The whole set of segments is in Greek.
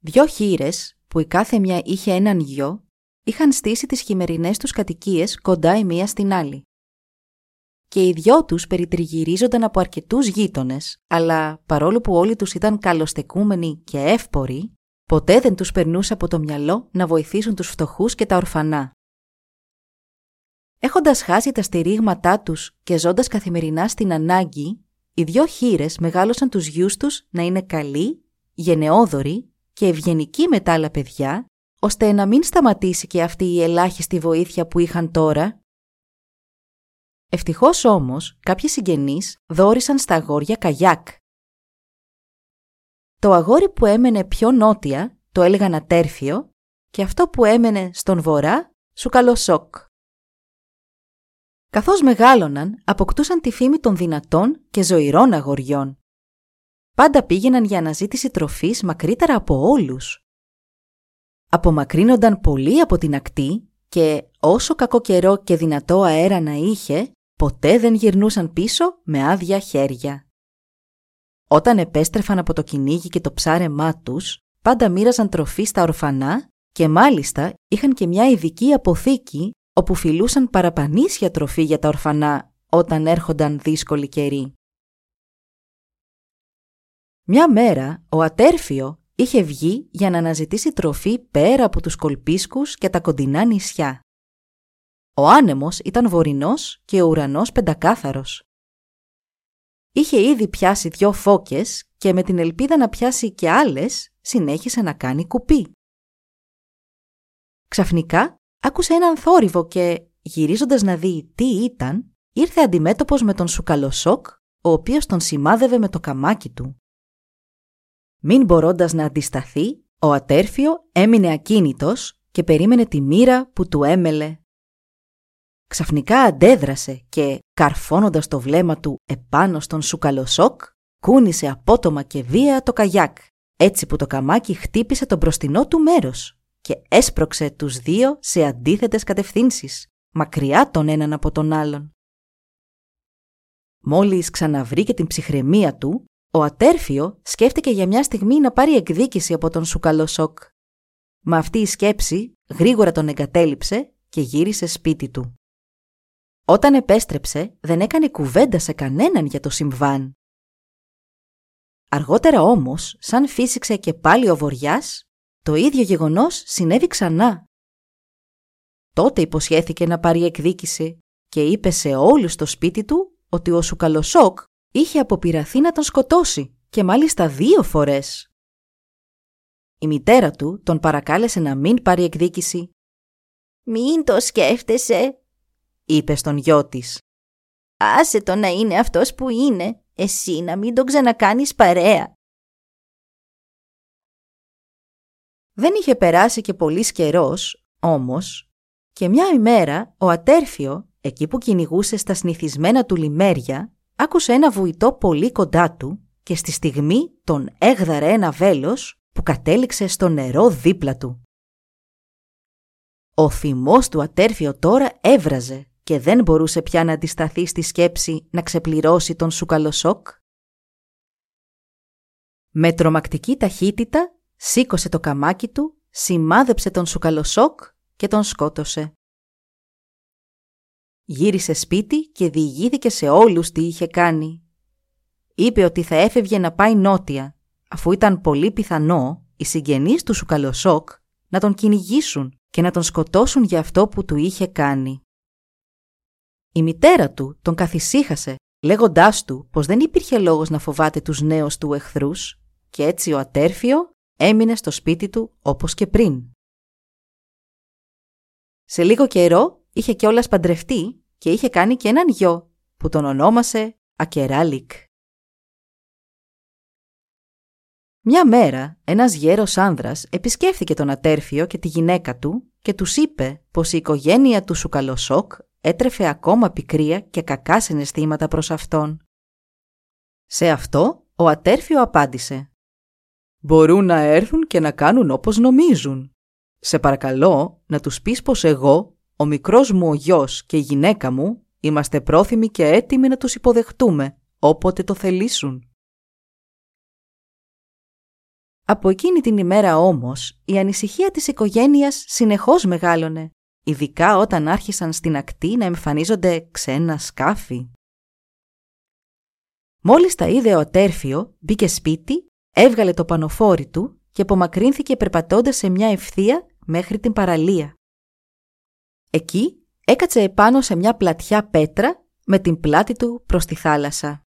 Δυο χείρες, που η κάθε μια είχε έναν γιο, είχαν στήσει τις χειμερινές τους κατοικίες κοντά η μία στην άλλη. Και οι δυο τους περιτριγυρίζονταν από αρκετούς γείτονες, αλλά παρόλο που όλοι τους ήταν καλοστεκούμενοι και εύποροι, ποτέ δεν τους περνούσε από το μυαλό να βοηθήσουν τους φτωχούς και τα ορφανά. Έχοντας χάσει τα στηρίγματά τους και ζώντας καθημερινά στην ανάγκη, οι δυο χείρες μεγάλωσαν τους γιους τους να είναι καλοί, γενναιόδοροι και ευγενικοί με τα άλλα παιδιά, ώστε να μην σταματήσει και αυτή η ελάχιστη βοήθεια που είχαν τώρα. Ευτυχώς όμως, κάποιοι συγγενείς δόρισαν στα αγόρια καγιάκ. Το αγόρι που έμενε πιο νότια το έλεγαν ατέρφιο και αυτό που έμενε στον βορρά σου καλοσόκ. Καθώς μεγάλωναν, αποκτούσαν τη φήμη των δυνατών και ζωηρών αγοριών. Πάντα πήγαιναν για αναζήτηση τροφής μακρύτερα από όλους. Απομακρύνονταν πολύ από την ακτή και όσο κακό καιρό και δυνατό αέρα να είχε, ποτέ δεν γυρνούσαν πίσω με άδεια χέρια. Όταν επέστρεφαν από το κυνήγι και το ψάρεμά τους, πάντα μοίραζαν τροφή στα ορφανά και μάλιστα είχαν και μια ειδική αποθήκη όπου φιλούσαν παραπανήσια τροφή για τα ορφανά όταν έρχονταν δύσκολοι καιροί. Μια μέρα ο Ατέρφιο είχε βγει για να αναζητήσει τροφή πέρα από τους κολπίσκους και τα κοντινά νησιά. Ο άνεμος ήταν βορεινός και ο ουρανός πεντακάθαρος. Είχε ήδη πιάσει δυο φώκες και με την ελπίδα να πιάσει και άλλες συνέχισε να κάνει κουπί. Ξαφνικά άκουσε έναν θόρυβο και, γυρίζοντας να δει τι ήταν, ήρθε αντιμέτωπος με τον Σουκαλοσόκ, ο οποίος τον σημάδευε με το καμάκι του. Μην μπορώντας να αντισταθεί, ο ατέρφιο έμεινε ακίνητος και περίμενε τη μοίρα που του έμελε. Ξαφνικά αντέδρασε και, καρφώνοντας το βλέμμα του επάνω στον Σουκαλοσόκ, κούνησε απότομα και βία το καγιάκ, έτσι που το καμάκι χτύπησε το μπροστινό του μέρος και έσπρωξε τους δύο σε αντίθετες κατευθύνσεις, μακριά τον έναν από τον άλλον. Μόλις ξαναβρήκε την ψυχραιμία του, ο Ατέρφιο σκέφτηκε για μια στιγμή να πάρει εκδίκηση από τον Σουκαλοσόκ. Μα αυτή η σκέψη γρήγορα τον εγκατέλειψε και γύρισε σπίτι του. Όταν επέστρεψε, δεν έκανε κουβέντα σε κανέναν για το συμβάν. Αργότερα όμως, σαν φύσηξε και πάλι ο Βοριάς, το ίδιο γεγονός συνέβη ξανά. Τότε υποσχέθηκε να πάρει εκδίκηση και είπε σε όλους στο σπίτι του ότι ο Σουκαλοσόκ είχε αποπειραθεί να τον σκοτώσει και μάλιστα δύο φορές. Η μητέρα του τον παρακάλεσε να μην πάρει εκδίκηση. «Μην το σκέφτεσαι», είπε στον γιο της. «Άσε το να είναι αυτός που είναι, εσύ να μην τον ξανακάνεις παρέα». Δεν είχε περάσει και πολύς καιρός, όμως, και μια ημέρα ο Ατέρφιο, εκεί που κυνηγούσε στα συνηθισμένα του λιμέρια, άκουσε ένα βουητό πολύ κοντά του και στη στιγμή τον έγδαρε ένα βέλος που κατέληξε στο νερό δίπλα του. Ο θυμός του Ατέρφιο τώρα έβραζε και δεν μπορούσε πια να αντισταθεί στη σκέψη να ξεπληρώσει τον σουκαλοσόκ. Με τρομακτική ταχύτητα σήκωσε το καμάκι του, σημάδεψε τον σουκαλοσόκ και τον σκότωσε. Γύρισε σπίτι και διηγήθηκε σε όλους τι είχε κάνει. Είπε ότι θα έφευγε να πάει νότια, αφού ήταν πολύ πιθανό οι συγγενείς του Σουκαλοσόκ να τον κυνηγήσουν και να τον σκοτώσουν για αυτό που του είχε κάνει. Η μητέρα του τον καθησύχασε, λέγοντάς του πως δεν υπήρχε λόγος να φοβάται τους νέους του εχθρούς και έτσι ο ατέρφιο έμεινε στο σπίτι του όπως και πριν. Σε λίγο καιρό είχε κιόλας παντρευτεί και είχε κάνει και έναν γιο που τον ονόμασε Ακεράλικ. Μια μέρα ένας γέρος άνδρας επισκέφθηκε τον ατέρφιο και τη γυναίκα του και τους είπε πως η οικογένεια του Σουκαλοσόκ έτρεφε ακόμα πικρία και κακά συναισθήματα προς αυτόν. Σε αυτό ο ατέρφιο απάντησε «Μπορούν να έρθουν και να κάνουν όπως νομίζουν. Σε παρακαλώ να τους πεις πως εγώ, ο μικρός μου ο γιος και η γυναίκα μου είμαστε πρόθυμοι και έτοιμοι να τους υποδεχτούμε όποτε το θελήσουν». Από εκείνη την ημέρα όμως η ανησυχία της οικογένειας συνεχώς μεγάλωνε, ειδικά όταν άρχισαν στην ακτή να εμφανίζονται ξένα σκάφη. Μόλις τα είδε ο ατέρφιο, μπήκε σπίτι, έβγαλε το πανοφόρι του και απομακρύνθηκε περπατώντας σε μια ευθεία μέχρι την παραλία. Εκεί έκατσε επάνω σε μια πλατιά πέτρα με την πλάτη του προς τη θάλασσα.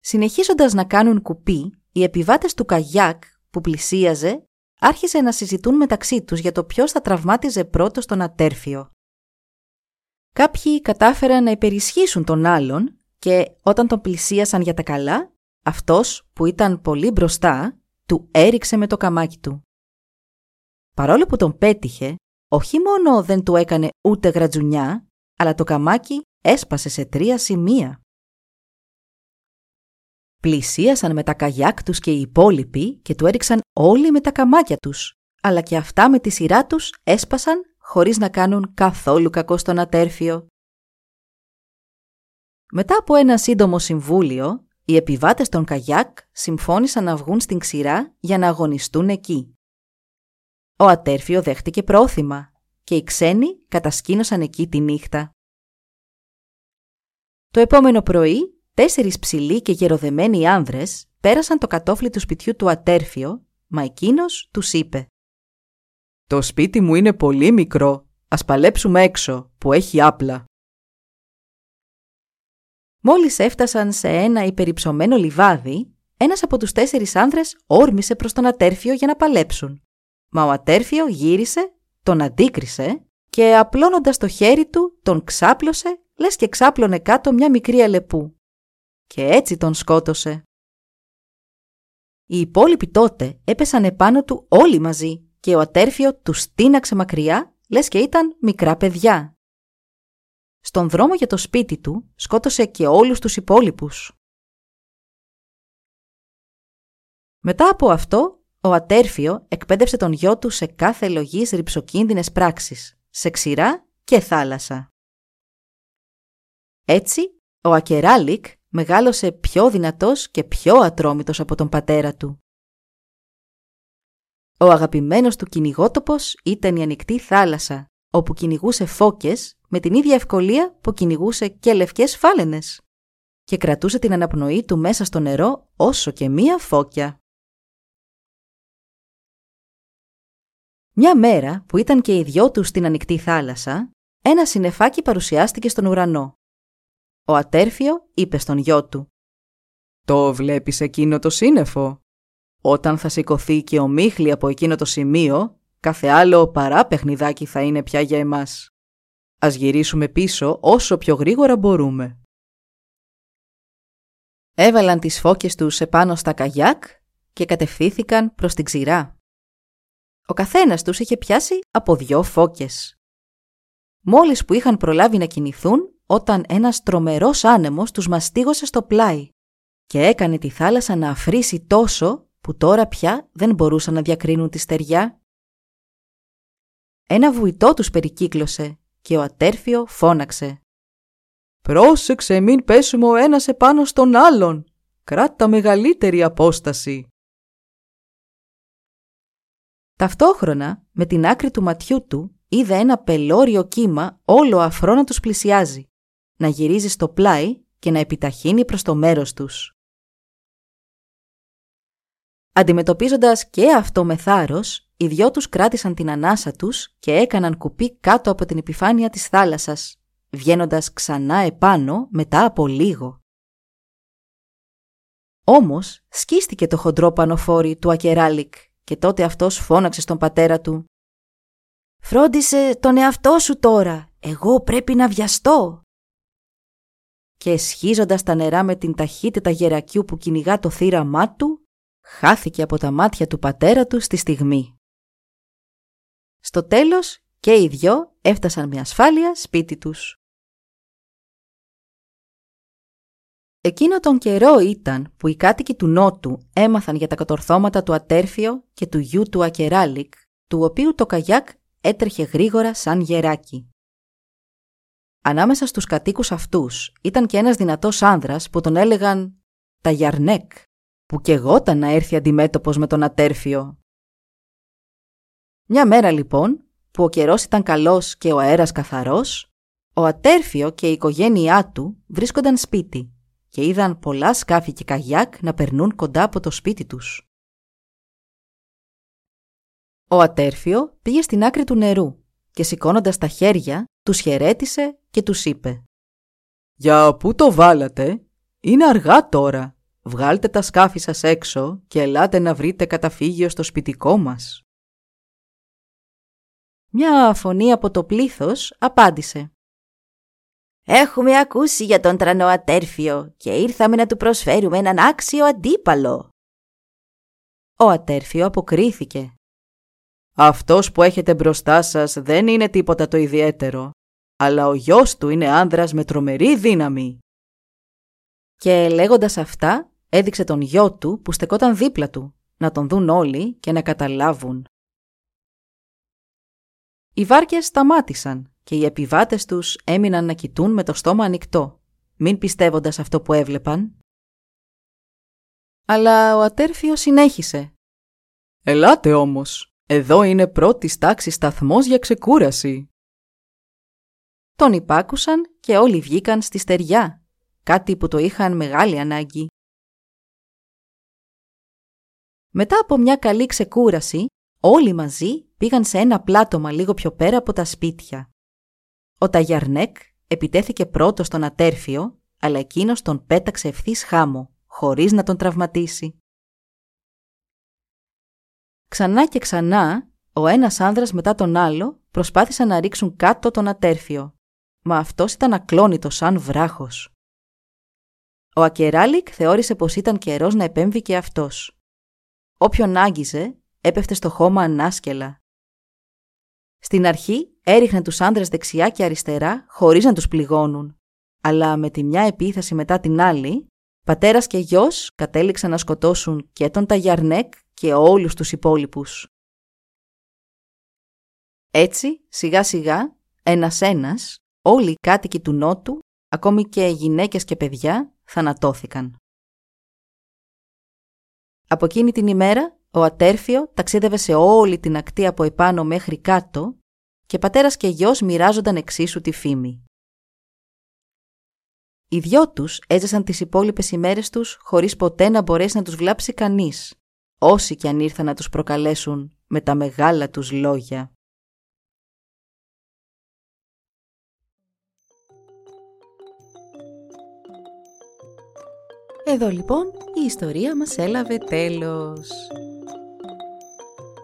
Συνεχίζοντας να κάνουν κουπί, οι επιβάτες του καγιάκ που πλησίαζε άρχισε να συζητούν μεταξύ τους για το ποιος θα τραυμάτιζε πρώτος τον ατέρφιο. Κάποιοι κατάφεραν να υπερισχύσουν τον άλλον και όταν τον πλησίασαν για τα καλά, αυτός που ήταν πολύ μπροστά του έριξε με το καμάκι του. Παρόλο που τον πέτυχε, όχι μόνο δεν του έκανε ούτε γρατζουνιά, αλλά το καμάκι έσπασε σε τρία σημεία. Πλησίασαν με τα καγιάκ τους και οι υπόλοιποι και του έριξαν όλοι με τα καμάκια τους, αλλά και αυτά με τη σειρά τους έσπασαν χωρίς να κάνουν καθόλου κακό στον ατέρφιο. Μετά από ένα σύντομο συμβούλιο, οι επιβάτες των καγιάκ συμφώνησαν να βγουν στην ξηρά για να αγωνιστούν εκεί. Ο ατέρφιο δέχτηκε πρόθυμα και οι ξένοι κατασκήνωσαν εκεί τη νύχτα. Το επόμενο πρωί Τέσσερις ψηλοί και γεροδεμένοι άνδρες πέρασαν το κατόφλι του σπιτιού του ατέρφιο, μα εκείνος τους είπε «Το σπίτι μου είναι πολύ μικρό, ας παλέψουμε έξω, που έχει άπλα». Μόλις έφτασαν σε ένα υπερυψωμένο λιβάδι, ένας από τους τέσσερις άνδρες όρμησε προς τον ατέρφιο για να παλέψουν. Μα ο ατέρφιο γύρισε, τον αντίκρισε και απλώνοντας το χέρι του τον ξάπλωσε λες και ξάπλωνε κάτω μια μικρή αλεπού και έτσι τον σκότωσε. Οι υπόλοιποι τότε έπεσαν επάνω του όλοι μαζί και ο ατέρφιο τους στείναξε μακριά, λες και ήταν μικρά παιδιά. Στον δρόμο για το σπίτι του σκότωσε και όλους τους υπόλοιπους. Μετά από αυτό, ο ατέρφιο εκπαίδευσε τον γιο του σε κάθε λογής ρηψοκίνδυνες πράξεις, σε ξηρά και θάλασσα. Έτσι, ο Ακεράλικ μεγάλωσε πιο δυνατός και πιο ατρόμητος από τον πατέρα του. Ο αγαπημένος του κυνηγότοπος ήταν η ανοιχτή θάλασσα, όπου κυνηγούσε φώκες με την ίδια ευκολία που κυνηγούσε και λευκές φάλαινες και κρατούσε την αναπνοή του μέσα στο νερό όσο και μία φώκια. Μια μέρα που ήταν και οι δυο τους στην ανοιχτή θάλασσα, ένα συνεφάκι παρουσιάστηκε στον ουρανό ο ατέρφιο είπε στον γιο του «Το βλέπεις εκείνο το σύννεφο; Όταν θα σηκωθεί και ο Μίχλη από εκείνο το σημείο, κάθε άλλο παρά παιχνιδάκι θα είναι πια για εμάς. Ας γυρίσουμε πίσω όσο πιο γρήγορα μπορούμε». Έβαλαν τις φώκες τους επάνω στα καγιάκ και κατευθύνθηκαν προς την ξηρά. Ο καθένας τους είχε πιάσει από δυο φώκες. Μόλις που είχαν προλάβει να κινηθούν, όταν ένας τρομερός άνεμος τους μαστίγωσε στο πλάι και έκανε τη θάλασσα να αφρίσει τόσο που τώρα πια δεν μπορούσαν να διακρίνουν τη στεριά. Ένα βουητό τους περικύκλωσε και ο ατέρφιο φώναξε. «Πρόσεξε μην πέσουμε ο ένας επάνω στον άλλον. Κράτα μεγαλύτερη απόσταση». Ταυτόχρονα, με την άκρη του ματιού του, είδε ένα πελώριο κύμα όλο αφρό να τους πλησιάζει να γυρίζει στο πλάι και να επιταχύνει προς το μέρος τους. Αντιμετωπίζοντας και αυτό με θάρρος, οι δυο τους κράτησαν την ανάσα τους και έκαναν κουπί κάτω από την επιφάνεια της θάλασσας, βγαίνοντας ξανά επάνω μετά από λίγο. Όμως σκίστηκε το χοντρό πανοφόρι του Ακεράλικ και τότε αυτός φώναξε στον πατέρα του «Φρόντισε τον εαυτό σου τώρα, εγώ πρέπει να βιαστώ». και εσχίζοντας τα νερά με την ταχύτητα γερακιού που κυνηγά το θύραμά του, χάθηκε από τα μάτια του πατέρα του στη στιγμή. Στο τέλος και οι δυο έφτασαν με ασφάλεια σπίτι τους. Εκείνο τον καιρό ήταν που οι κάτοικοι του Νότου έμαθαν για τα κατορθώματα του Ατέρφιο και του γιού του Ακεράλικ, του οποίου το καγιάκ έτρεχε γρήγορα σαν γεράκι. Ανάμεσα στους κατοίκους αυτούς ήταν και ένας δυνατός άνδρας που τον έλεγαν «τα Γιαρνέκ», που και γόταν να έρθει αντιμέτωπος με τον Ατέρφιο. Μια μέρα λοιπόν, που ο καιρός ήταν καλός και ο αέρας καθαρός, ο Ατέρφιο και η οικογένειά του βρίσκονταν σπίτι και είδαν πολλά σκάφη και καγιάκ να περνούν κοντά από το σπίτι τους. Ο Ατέρφιο πήγε στην άκρη του νερού και σηκώνοντας τα χέρια, τους χαιρέτησε και τους είπε «Για πού το βάλατε, είναι αργά τώρα. Βγάλτε τα σκάφη σας έξω και ελάτε να βρείτε καταφύγιο στο σπιτικό μας». Μια φωνή από το πλήθος απάντησε Έχουμε ακούσει για τον τρανό ατέρφιο και ήρθαμε να του προσφέρουμε έναν άξιο αντίπαλο. Ο ατέρφιο αποκρίθηκε. Αυτός που έχετε μπροστά σας δεν είναι τίποτα το ιδιαίτερο, αλλά ο γιος του είναι άνδρας με τρομερή δύναμη. Και λέγοντας αυτά, έδειξε τον γιο του που στεκόταν δίπλα του, να τον δουν όλοι και να καταλάβουν. Οι βάρκες σταμάτησαν και οι επιβάτες τους έμειναν να κοιτούν με το στόμα ανοιχτό, μην πιστεύοντας αυτό που έβλεπαν. Αλλά ο ατέρφιος συνέχισε. «Ελάτε όμως, εδώ είναι πρώτη τάξη σταθμός για ξεκούραση». Τον υπάκουσαν και όλοι βγήκαν στη στεριά, κάτι που το είχαν μεγάλη ανάγκη. Μετά από μια καλή ξεκούραση, όλοι μαζί πήγαν σε ένα πλάτωμα λίγο πιο πέρα από τα σπίτια. Ο Ταγιαρνέκ επιτέθηκε πρώτος στον ατέρφιο, αλλά εκείνος τον πέταξε ευθύς χάμω, χωρίς να τον τραυματίσει. Ξανά και ξανά, ο ένας άνδρας μετά τον άλλο προσπάθησαν να ρίξουν κάτω τον ατέρφιο, μα αυτός ήταν ακλόνητος σαν βράχος. Ο Ακεράλικ θεώρησε πως ήταν καιρός να επέμβει και αυτός. Όποιον άγγιζε, έπεφτε στο χώμα ανάσκελα. Στην αρχή έριχνε τους άντρες δεξιά και αριστερά χωρίς να τους πληγώνουν. Αλλά με τη μια επίθεση μετά την άλλη, πατέρας και γιος κατέληξαν να σκοτώσουν και τον Ταγιαρνέκ και όλους τους υπόλοιπους. Έτσι, σιγά σιγά, ένας-ένας, όλοι οι κάτοικοι του Νότου, ακόμη και γυναίκες και παιδιά, θανατώθηκαν. Από εκείνη την ημέρα, ο Ατέρφιο ταξίδευε σε όλη την ακτή από επάνω μέχρι κάτω και πατέρας και γιος μοιράζονταν εξίσου τη φήμη. Οι δυο τους έζησαν τις υπόλοιπες ημέρες τους χωρίς ποτέ να μπορέσει να τους βλάψει κανείς, όσοι κι αν ήρθαν να τους προκαλέσουν με τα μεγάλα τους λόγια. Εδώ λοιπόν η ιστορία μας έλαβε τέλος.